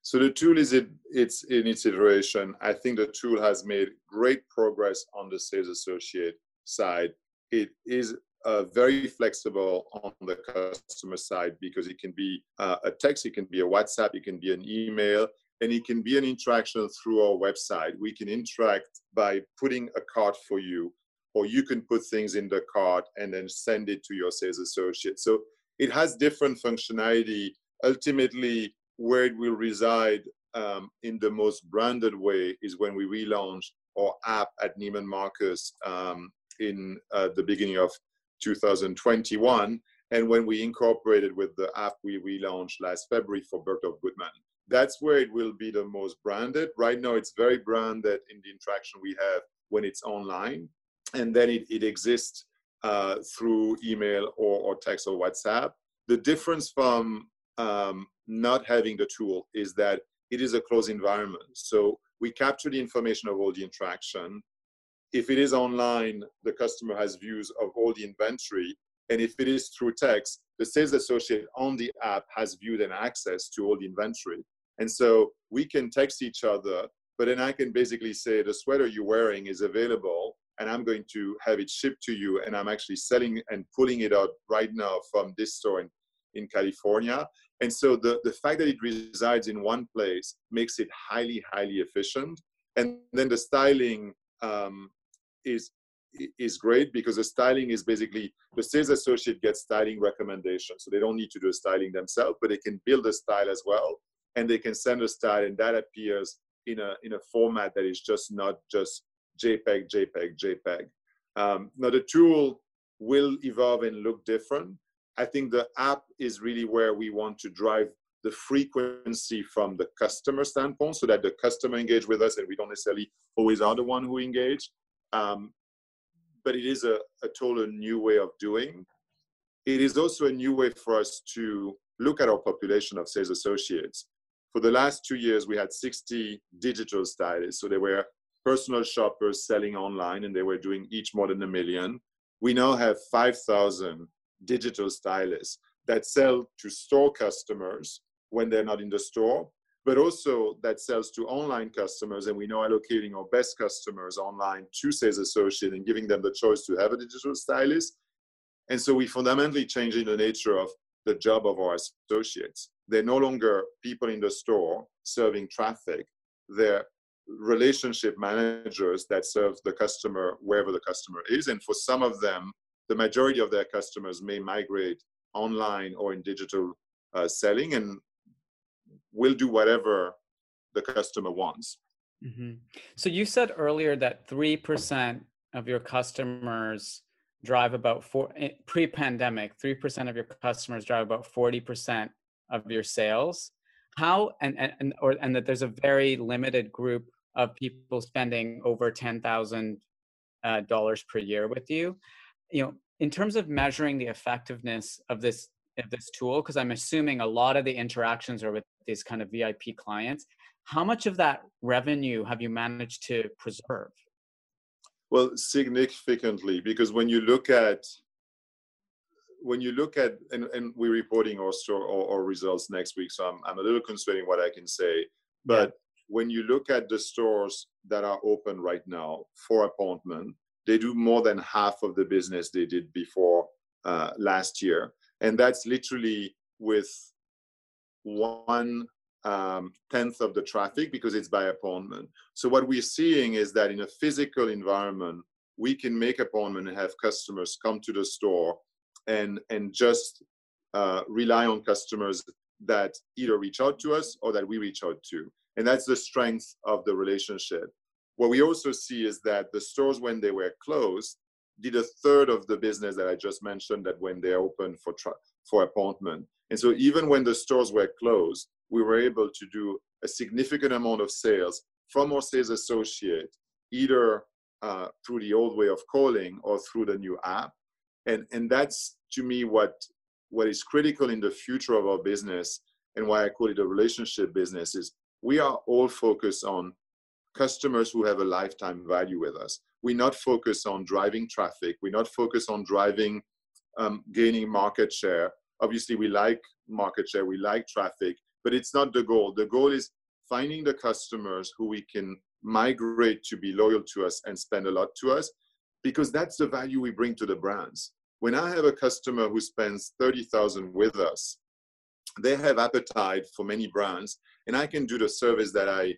So the tool is it, it's in its iteration. I think the tool has made great progress on the sales associate side. It is uh, very flexible on the customer side because it can be uh, a text, it can be a WhatsApp, it can be an email, and it can be an interaction through our website. We can interact by putting a card for you, or you can put things in the cart and then send it to your sales associate. So it has different functionality. Ultimately, where it will reside um, in the most branded way is when we relaunch our app at Neiman Marcus um, in uh, the beginning of 2021, and when we incorporated with the app we relaunched last February for Bergdorf Goodman. That's where it will be the most branded. Right now, it's very branded in the interaction we have when it's online, and then it, it exists uh, through email or, or text or WhatsApp. The difference from um, not having the tool is that it is a closed environment. So we capture the information of all the interaction. If it is online, the customer has views of all the inventory. And if it is through text, the sales associate on the app has viewed and access to all the inventory. And so we can text each other, but then I can basically say the sweater you're wearing is available and I'm going to have it shipped to you. And I'm actually selling and pulling it out right now from this store in, in California. And so the, the fact that it resides in one place makes it highly, highly efficient. And then the styling um, is is great because the styling is basically the sales associate gets styling recommendations. So they don't need to do a styling themselves, but they can build a style as well. And they can send a style and that appears in a in a format that is just not just JPEG, JPEG, JPEG. Um, now the tool will evolve and look different. I think the app is really where we want to drive the frequency from the customer standpoint so that the customer engage with us and we don't necessarily always are the one who engage. Um, but it is a, a total new way of doing. It is also a new way for us to look at our population of sales associates. For the last two years, we had 60 digital stylists. So they were personal shoppers selling online and they were doing each more than a million. We now have 5,000 digital stylists that sell to store customers when they're not in the store, but also that sells to online customers. And we know allocating our best customers online to sales associate and giving them the choice to have a digital stylist. And so we fundamentally changing the nature of the job of our associates. They're no longer people in the store serving traffic. They're relationship managers that serve the customer wherever the customer is. And for some of them, the majority of their customers may migrate online or in digital uh, selling and will do whatever the customer wants. Mm-hmm. So you said earlier that 3% of your customers drive about four eh, pre-pandemic 3% of your customers drive about 40% of your sales how and, and, and or and that there's a very limited group of people spending over 10,000 uh, dollars per year with you. You know in terms of measuring the effectiveness of this of this tool because i'm assuming a lot of the interactions are with these kind of vip clients how much of that revenue have you managed to preserve? Well significantly because when you look at when you look at and, and we're reporting our store our, our results next week so I'm, I'm a little constrained what i can say but when you look at the stores that are open right now for appointment they do more than half of the business they did before uh, last year. And that's literally with one um, tenth of the traffic because it's by appointment. So what we're seeing is that in a physical environment, we can make appointment and have customers come to the store and and just uh, rely on customers that either reach out to us or that we reach out to. And that's the strength of the relationship. What we also see is that the stores, when they were closed, did a third of the business that I just mentioned that when they opened for tra- for appointment. And so even when the stores were closed, we were able to do a significant amount of sales from our sales associate, either uh, through the old way of calling or through the new app. And, and that's to me what, what is critical in the future of our business and why I call it a relationship business is we are all focused on customers who have a lifetime value with us. We're not focused on driving traffic. We're not focused on driving, um, gaining market share. Obviously, we like market share, we like traffic, but it's not the goal. The goal is finding the customers who we can migrate to be loyal to us and spend a lot to us, because that's the value we bring to the brands. When I have a customer who spends 30,000 with us, they have appetite for many brands, and I can do the service that I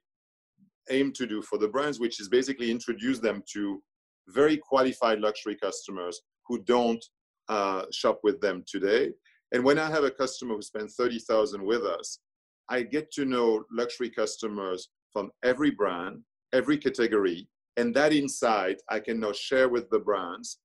aim to do for the brands, which is basically introduce them to very qualified luxury customers who don't uh, shop with them today. And when I have a customer who spends 30,000 with us, I get to know luxury customers from every brand, every category, and that insight I can now share with the brands.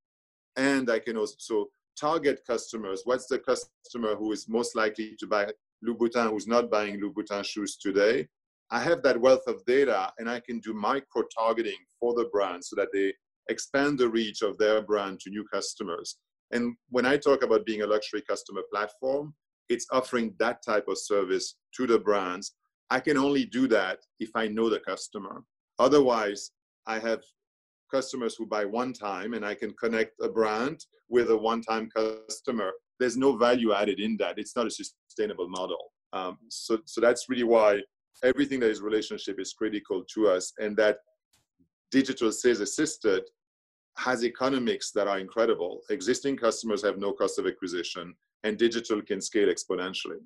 And I can also target customers. What's the customer who is most likely to buy Louboutin who's not buying Louboutin shoes today? I have that wealth of data and I can do micro targeting for the brand so that they expand the reach of their brand to new customers. And when I talk about being a luxury customer platform, it's offering that type of service to the brands. I can only do that if I know the customer. Otherwise, I have customers who buy one time and I can connect a brand with a one time customer. There's no value added in that. It's not a sustainable model. Um, so, so that's really why everything that is relationship is critical to us and that digital sales assisted has economics that are incredible existing customers have no cost of acquisition and digital can scale exponentially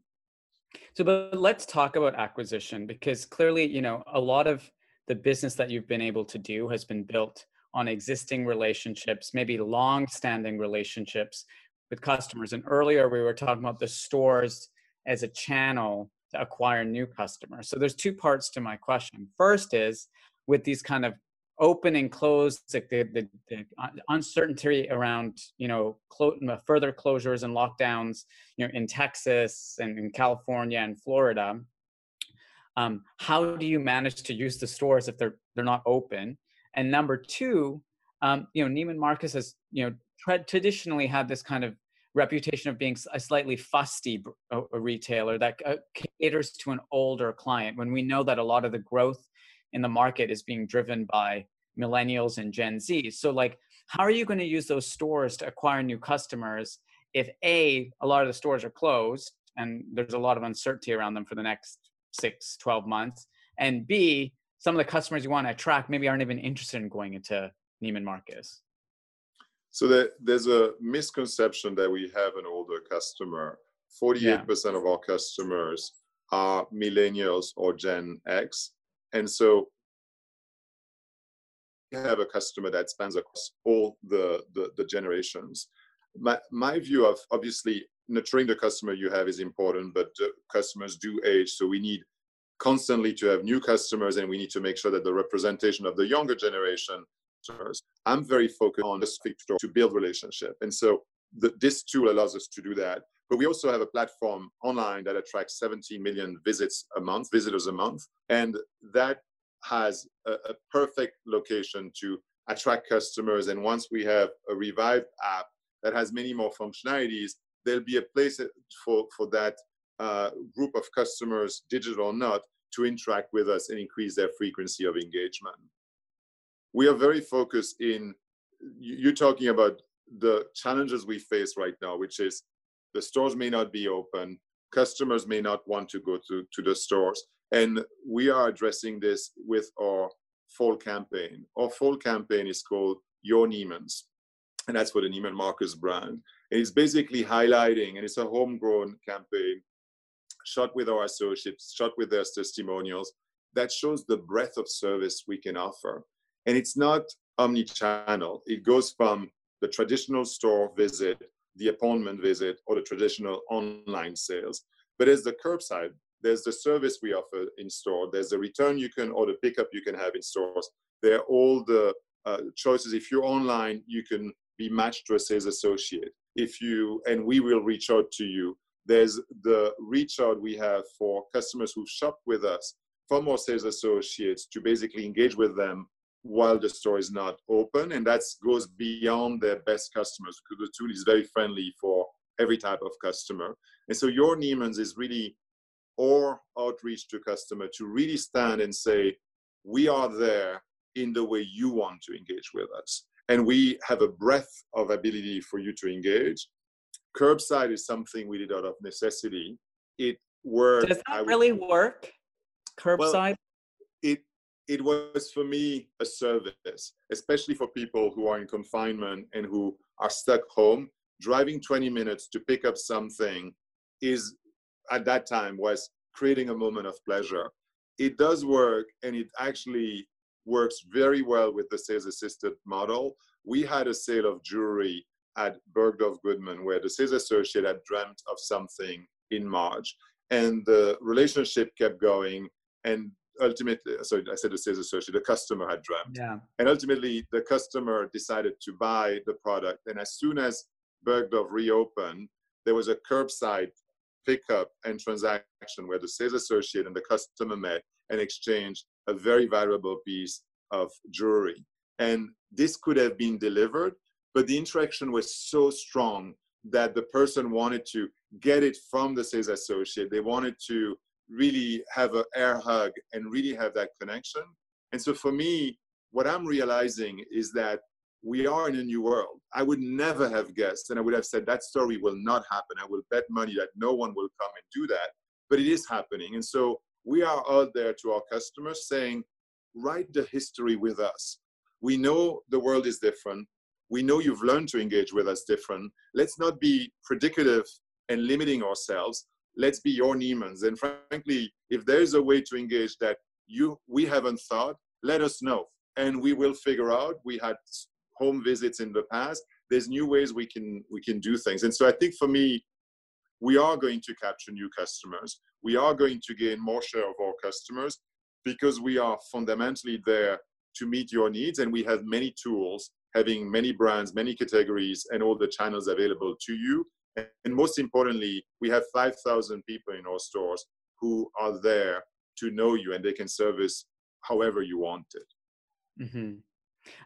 so but let's talk about acquisition because clearly you know a lot of the business that you've been able to do has been built on existing relationships, maybe long standing relationships with customers. And earlier we were talking about the stores as a channel to acquire new customers. So there's two parts to my question. First is with these kind of open and closed, like the, the, the uncertainty around, you know, clo- further closures and lockdowns, you know, in Texas and in California and Florida. Um, how do you manage to use the stores if they're they're not open? And number two, um, you know, Neiman Marcus has you know tra- traditionally had this kind of reputation of being a slightly fusty retailer that uh, caters to an older client. When we know that a lot of the growth in the market is being driven by millennials and Gen Z, so like, how are you going to use those stores to acquire new customers if a a lot of the stores are closed and there's a lot of uncertainty around them for the next six, 12 months. And B, some of the customers you want to attract maybe aren't even interested in going into Neiman Marcus. So there, there's a misconception that we have an older customer. 48% yeah. of our customers are millennials or Gen X. And so we have a customer that spans across all the, the, the generations. My, my view of obviously nurturing the customer you have is important, but customers do age. So we need constantly to have new customers and we need to make sure that the representation of the younger generation I'm very focused on store to build relationship. And so the, this tool allows us to do that. But we also have a platform online that attracts 17 million visits a month, visitors a month. And that has a, a perfect location to attract customers. And once we have a revived app that has many more functionalities, there'll be a place for, for that uh, group of customers, digital or not, to interact with us and increase their frequency of engagement. We are very focused in, you're talking about the challenges we face right now, which is the stores may not be open, customers may not want to go to, to the stores. And we are addressing this with our fall campaign. Our fall campaign is called Your Neiman's, and that's for the Neiman Marcus brand. And it's basically highlighting, and it's a homegrown campaign, shot with our associates, shot with their testimonials, that shows the breadth of service we can offer. And it's not omni-channel. It goes from the traditional store visit, the appointment visit, or the traditional online sales. But as the curbside, there's the service we offer in store. There's the return you can or the pickup you can have in stores. There are all the uh, choices. If you're online, you can be matched to a sales associate if you and we will reach out to you there's the reach out we have for customers who shop with us from our sales associates to basically engage with them while the store is not open and that goes beyond their best customers because the tool is very friendly for every type of customer and so your Neiman's is really our outreach to customer to really stand and say we are there in the way you want to engage with us and we have a breadth of ability for you to engage. Curbside is something we did out of necessity. It worked. Does that would, really work? Curbside? Well, it was for me a service, especially for people who are in confinement and who are stuck home. Driving 20 minutes to pick up something is at that time was creating a moment of pleasure. It does work and it actually works very well with the sales assisted model. We had a sale of jewelry at Bergdorf Goodman where the sales associate had dreamt of something in March and the relationship kept going and ultimately sorry i said the sales associate the customer had dreamt yeah. and ultimately the customer decided to buy the product and as soon as bergdorf reopened there was a curbside pickup and transaction where the sales associate and the customer met and exchanged a very valuable piece of jewelry. And this could have been delivered, but the interaction was so strong that the person wanted to get it from the sales associate. They wanted to really have an air hug and really have that connection. And so for me, what I'm realizing is that we are in a new world. I would never have guessed, and I would have said that story will not happen. I will bet money that no one will come and do that, but it is happening. And so we are out there to our customers saying, write the history with us. We know the world is different. We know you've learned to engage with us different. Let's not be predicative and limiting ourselves. Let's be your Neiman's. And frankly, if there's a way to engage that you we haven't thought, let us know. and we will figure out. We had home visits in the past. There's new ways we can we can do things, and so I think for me, we are going to capture new customers. We are going to gain more share of our customers because we are fundamentally there to meet your needs, and we have many tools, having many brands, many categories, and all the channels available to you. And most importantly, we have 5,000 people in our stores who are there to know you, and they can service however you want it. Mm-hmm.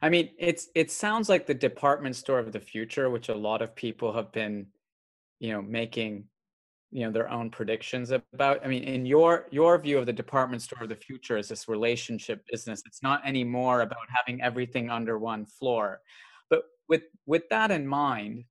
I mean, it's it sounds like the department store of the future, which a lot of people have been, you know, making, you know, their own predictions about. I mean, in your your view of the department store of the future is this relationship business. It's not anymore about having everything under one floor. But with with that in mind,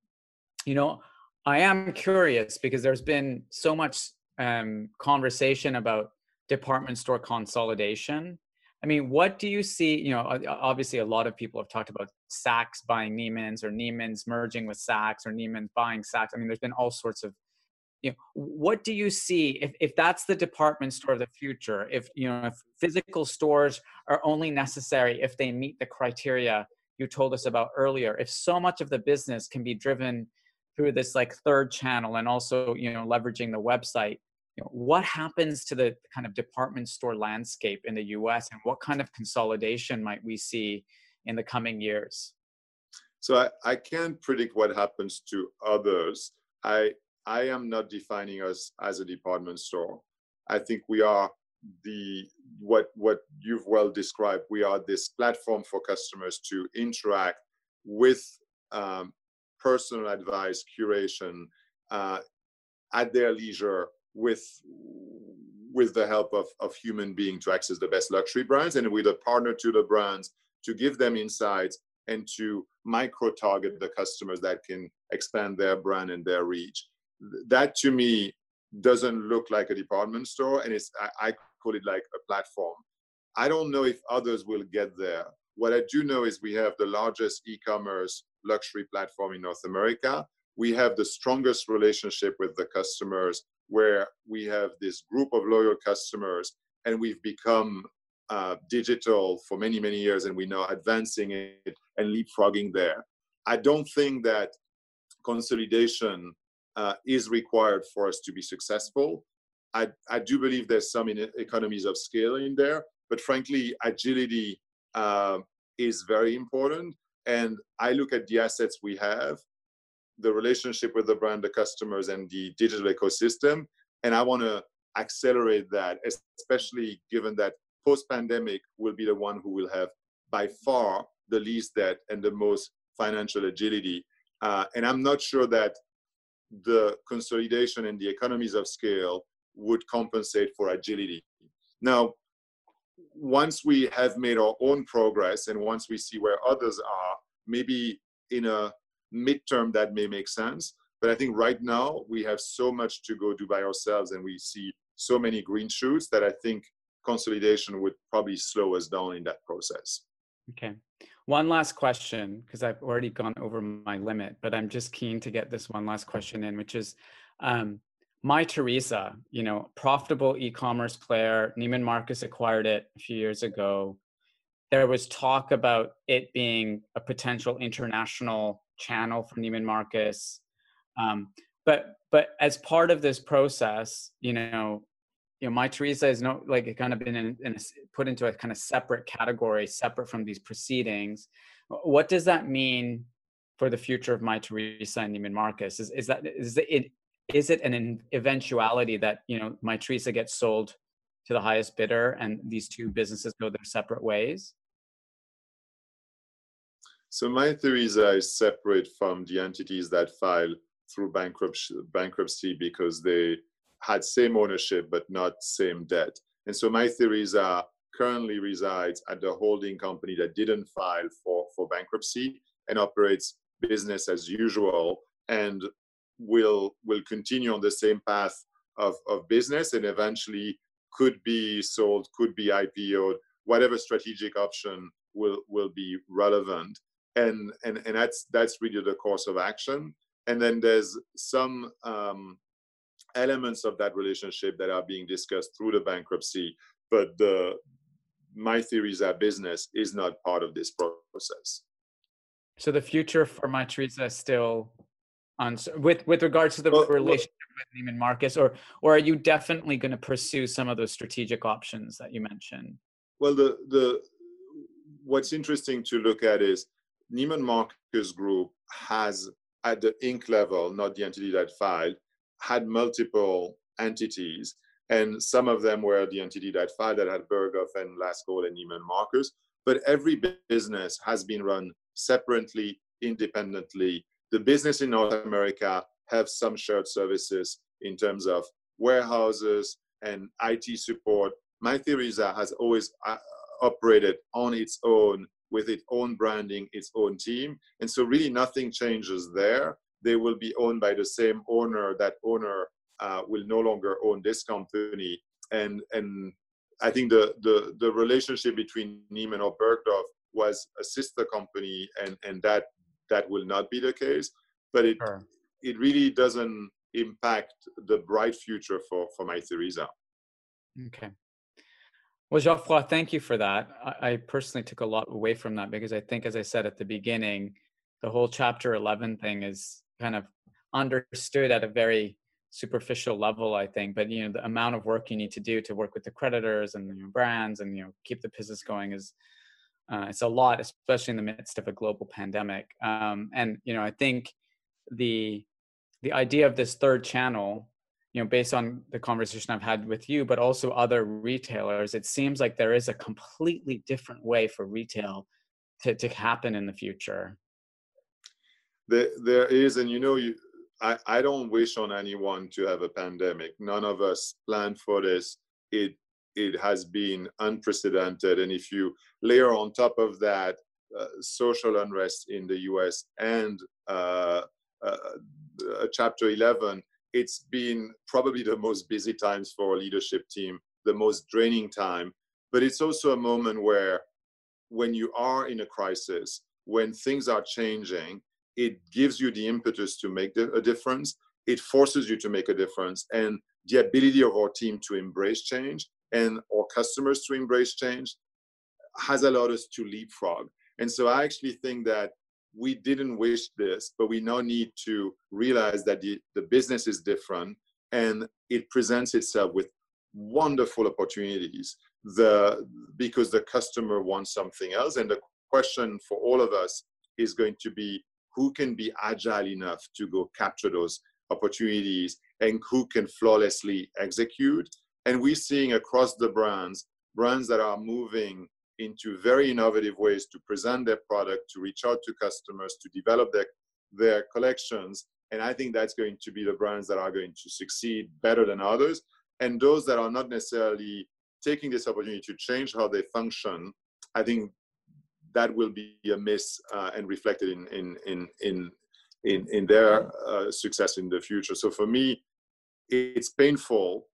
you know, I am curious because there's been so much um, conversation about department store consolidation I mean, what do you see? You know, obviously, a lot of people have talked about Saks buying Neiman's or Neiman's merging with Saks or Neiman's buying Saks. I mean, there's been all sorts of, you know, what do you see if, if that's the department store of the future? If, you know, if physical stores are only necessary if they meet the criteria you told us about earlier, if so much of the business can be driven through this like third channel and also, you know, leveraging the website, you know, what happens to the kind of department store landscape in the US and what kind of consolidation might we see in the coming years? So I, I can't predict what happens to others. I I am not defining us as a department store. I think we are the what what you've well described. We are this platform for customers to interact with um, personal advice, curation uh, at their leisure with with the help of, of human being to access the best luxury brands and with a partner to the brands to give them insights and to micro target the customers that can expand their brand and their reach. That to me doesn't look like a department store and it's I, I call it like a platform. I don't know if others will get there. What i do know is we have the largest e-commerce luxury platform in north america we have the strongest relationship with the customers where we have this group of loyal customers and we've become uh, digital for many, many years and we know advancing it and leapfrogging there. I don't think that consolidation uh, is required for us to be successful. I, I do believe there's some economies of scale in there, but frankly, agility uh, is very important. And I look at the assets we have the relationship with the brand, the customers, and the digital ecosystem. And I want to accelerate that, especially given that post pandemic will be the one who will have by far the least debt and the most financial agility. Uh, and I'm not sure that the consolidation and the economies of scale would compensate for agility. Now, once we have made our own progress and once we see where others are, maybe in a midterm that may make sense. But i think right now we have so much to go do by ourselves and we see so many green shoots that i think consolidation would probably slow us down in that process. Okay. One last question because i've already gone over my limit but i'm just keen to get this one last question in which is um, Mytheresa you know profitable e-commerce player neiman marcus acquired it a few years ago there was talk about it being a potential international channel for Neiman Marcus. Um, but but as part of this process, you know, you know, Mytheresa is not like kind of been in, in a, put into a kind of separate category, separate from these proceedings. What does that mean for the future of Mytheresa and Neiman Marcus? Is is that is it is it an eventuality that you know Mytheresa gets sold to the highest bidder and these two businesses go their separate ways? So Mytheresa is separate from the entities that file through bankruptcy, bankruptcy because they had same ownership but not same debt. And so Mytheresa currently resides at the holding company that didn't file for, for bankruptcy and operates business as usual and will will continue on the same path of, of business and eventually could be sold, could be IPO'd, whatever strategic option will will be relevant and and and that's that's really the course of action and then there's some um, elements of that relationship that are being discussed through the bankruptcy but the my theory is that business is not part of this process. So the future for Mytheresa is still on with with regards to the well, relationship well, with Neiman Marcus, or or are you definitely going to pursue some of those strategic options that you mentioned? Well, the the what's interesting to look at is Neiman Marcus Group has at the Inc. level, not the entity that filed, had multiple entities, and some of them were the entity that filed that had Bergdorf and Last Call and Neiman Marcus. But every business has been run separately, independently. The business in North America have some shared services in terms of warehouses and IT support. Mytheresa that has always uh, operated on its own with its own branding, its own team. And so really nothing changes there. They will be owned by the same owner. That owner uh, will no longer own this company. And, and I think the, the, the relationship between Neiman or Bergdorf was a sister company and, and that, that will not be the case. But it, sure. it really doesn't impact the bright future for, for Mytheresa. Okay. Well, Geoffroy, thank you for that. I, I, personally took a lot away from that because I think, as I said at the beginning, the whole chapter 11 thing is kind of understood at a very superficial level, I think. But, you know, the amount of work you need to do to work with the creditors and the brands and, you know, keep the business going is, uh, it's a lot, especially in the midst of a global pandemic. Um, and, you know, I think the, the idea of this third channel you know based on the conversation i've had with you but also other retailers it seems like there is a completely different way for retail to, to happen in the future. There, there is and you know you I, I don't wish on anyone to have a pandemic. None of us planned for this. It it has been unprecedented and if you layer on top of that uh, social unrest in the us and uh, uh, chapter 11 it's been probably the most busy times for a leadership team, the most draining time. But it's also a moment where, when you are in a crisis, when things are changing, it gives you the impetus to make a difference. It forces you to make a difference. And the ability of our team to embrace change and our customers to embrace change has allowed us to leapfrog. And so I actually think that we didn't wish this, but we now need to realize that the, the business is different and it presents itself with wonderful opportunities the because the customer wants something else and the question for all of us is going to be who can be agile enough to go capture those opportunities and who can flawlessly execute and we're seeing across the brands brands that are moving into very innovative ways to present their product, to reach out to customers, to develop their, their collections. And I think that's going to be the brands that are going to succeed better than others. And those that are not necessarily taking this opportunity to change how they function, I think that will be a miss uh, and reflected in, in, in, in, in, in their uh, success in the future. So for me, it's painful,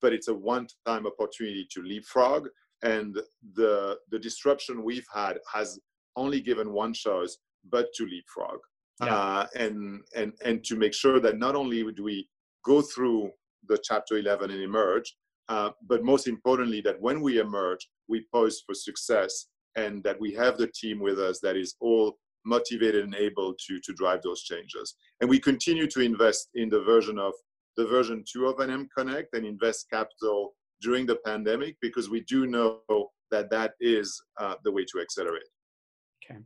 but it's a one time opportunity to leapfrog. And the the disruption we've had has only given one choice but to leapfrog. Yeah. uh, and and and to make sure that not only do we go through the chapter 11 and emerge uh, but most importantly that when we emerge we pose for success and that we have the team with us that is all motivated and able to to drive those changes. And we continue to invest in the version of the version 2 of NM Connect and invest capital during the pandemic because we do know that that is uh, the way to accelerate. Okay.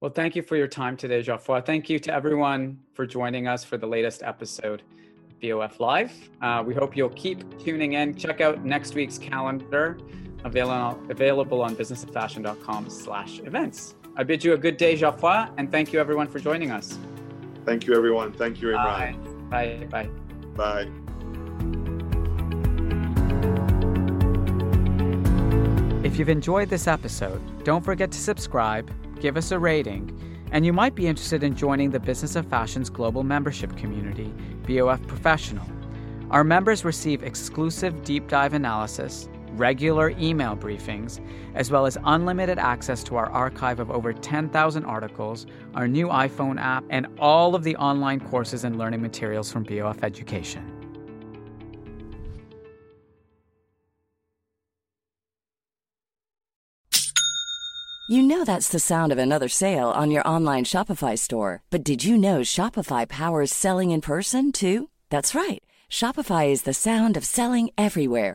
Well, thank you for your time today, Geoffroy. Thank you to everyone for joining us for the latest episode of BOF Live. Uh, we hope you'll keep tuning in. Check out next week's calendar available, available on businessoffashion.com slash events. I bid you a good day, Geoffroy, and thank you everyone for joining us. Thank you, everyone. Thank you, Imran. Bye. Bye. Bye. If you've enjoyed this episode, don't forget to subscribe, give us a rating, and you might be interested in joining the Business of Fashion's global membership community, BOF Professional. Our members receive exclusive deep dive analysis, regular email briefings, as well as unlimited access to our archive of over 10,000 articles, our new iPhone app, and all of the online courses and learning materials from BOF Education. You know that's the sound of another sale on your online Shopify store. But did you know Shopify powers selling in person too? That's right. Shopify is the sound of selling everywhere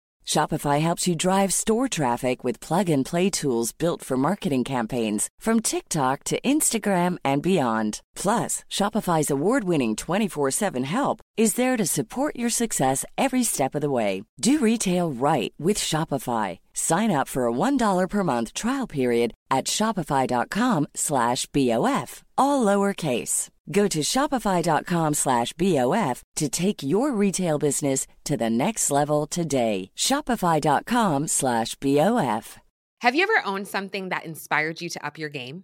Shopify helps you drive store traffic with plug and play tools built for marketing campaigns from TikTok to Instagram and beyond. Plus, Shopify's award winning 24 7 help is there to support your success every step of the way. Do retail right with Shopify. Sign up for a $1 per month trial period at shopify.com slash BOF, all lowercase. Go to shopify.com slash BOF to take your retail business to the next level today. Shopify.com slash BOF. Have you ever owned something that inspired you to up your game?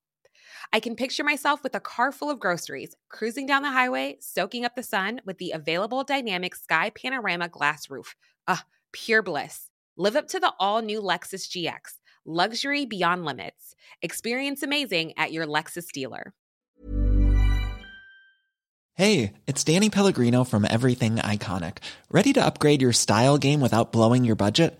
I can picture myself with a car full of groceries, cruising down the highway, soaking up the sun with the available dynamic sky panorama glass roof. Ah, pure bliss. Live up to the all new Lexus GX Luxury beyond limits. Experience amazing at your Lexus dealer. Hey, it's Danny Pellegrino from Everything Iconic. Ready to upgrade your style game without blowing your budget?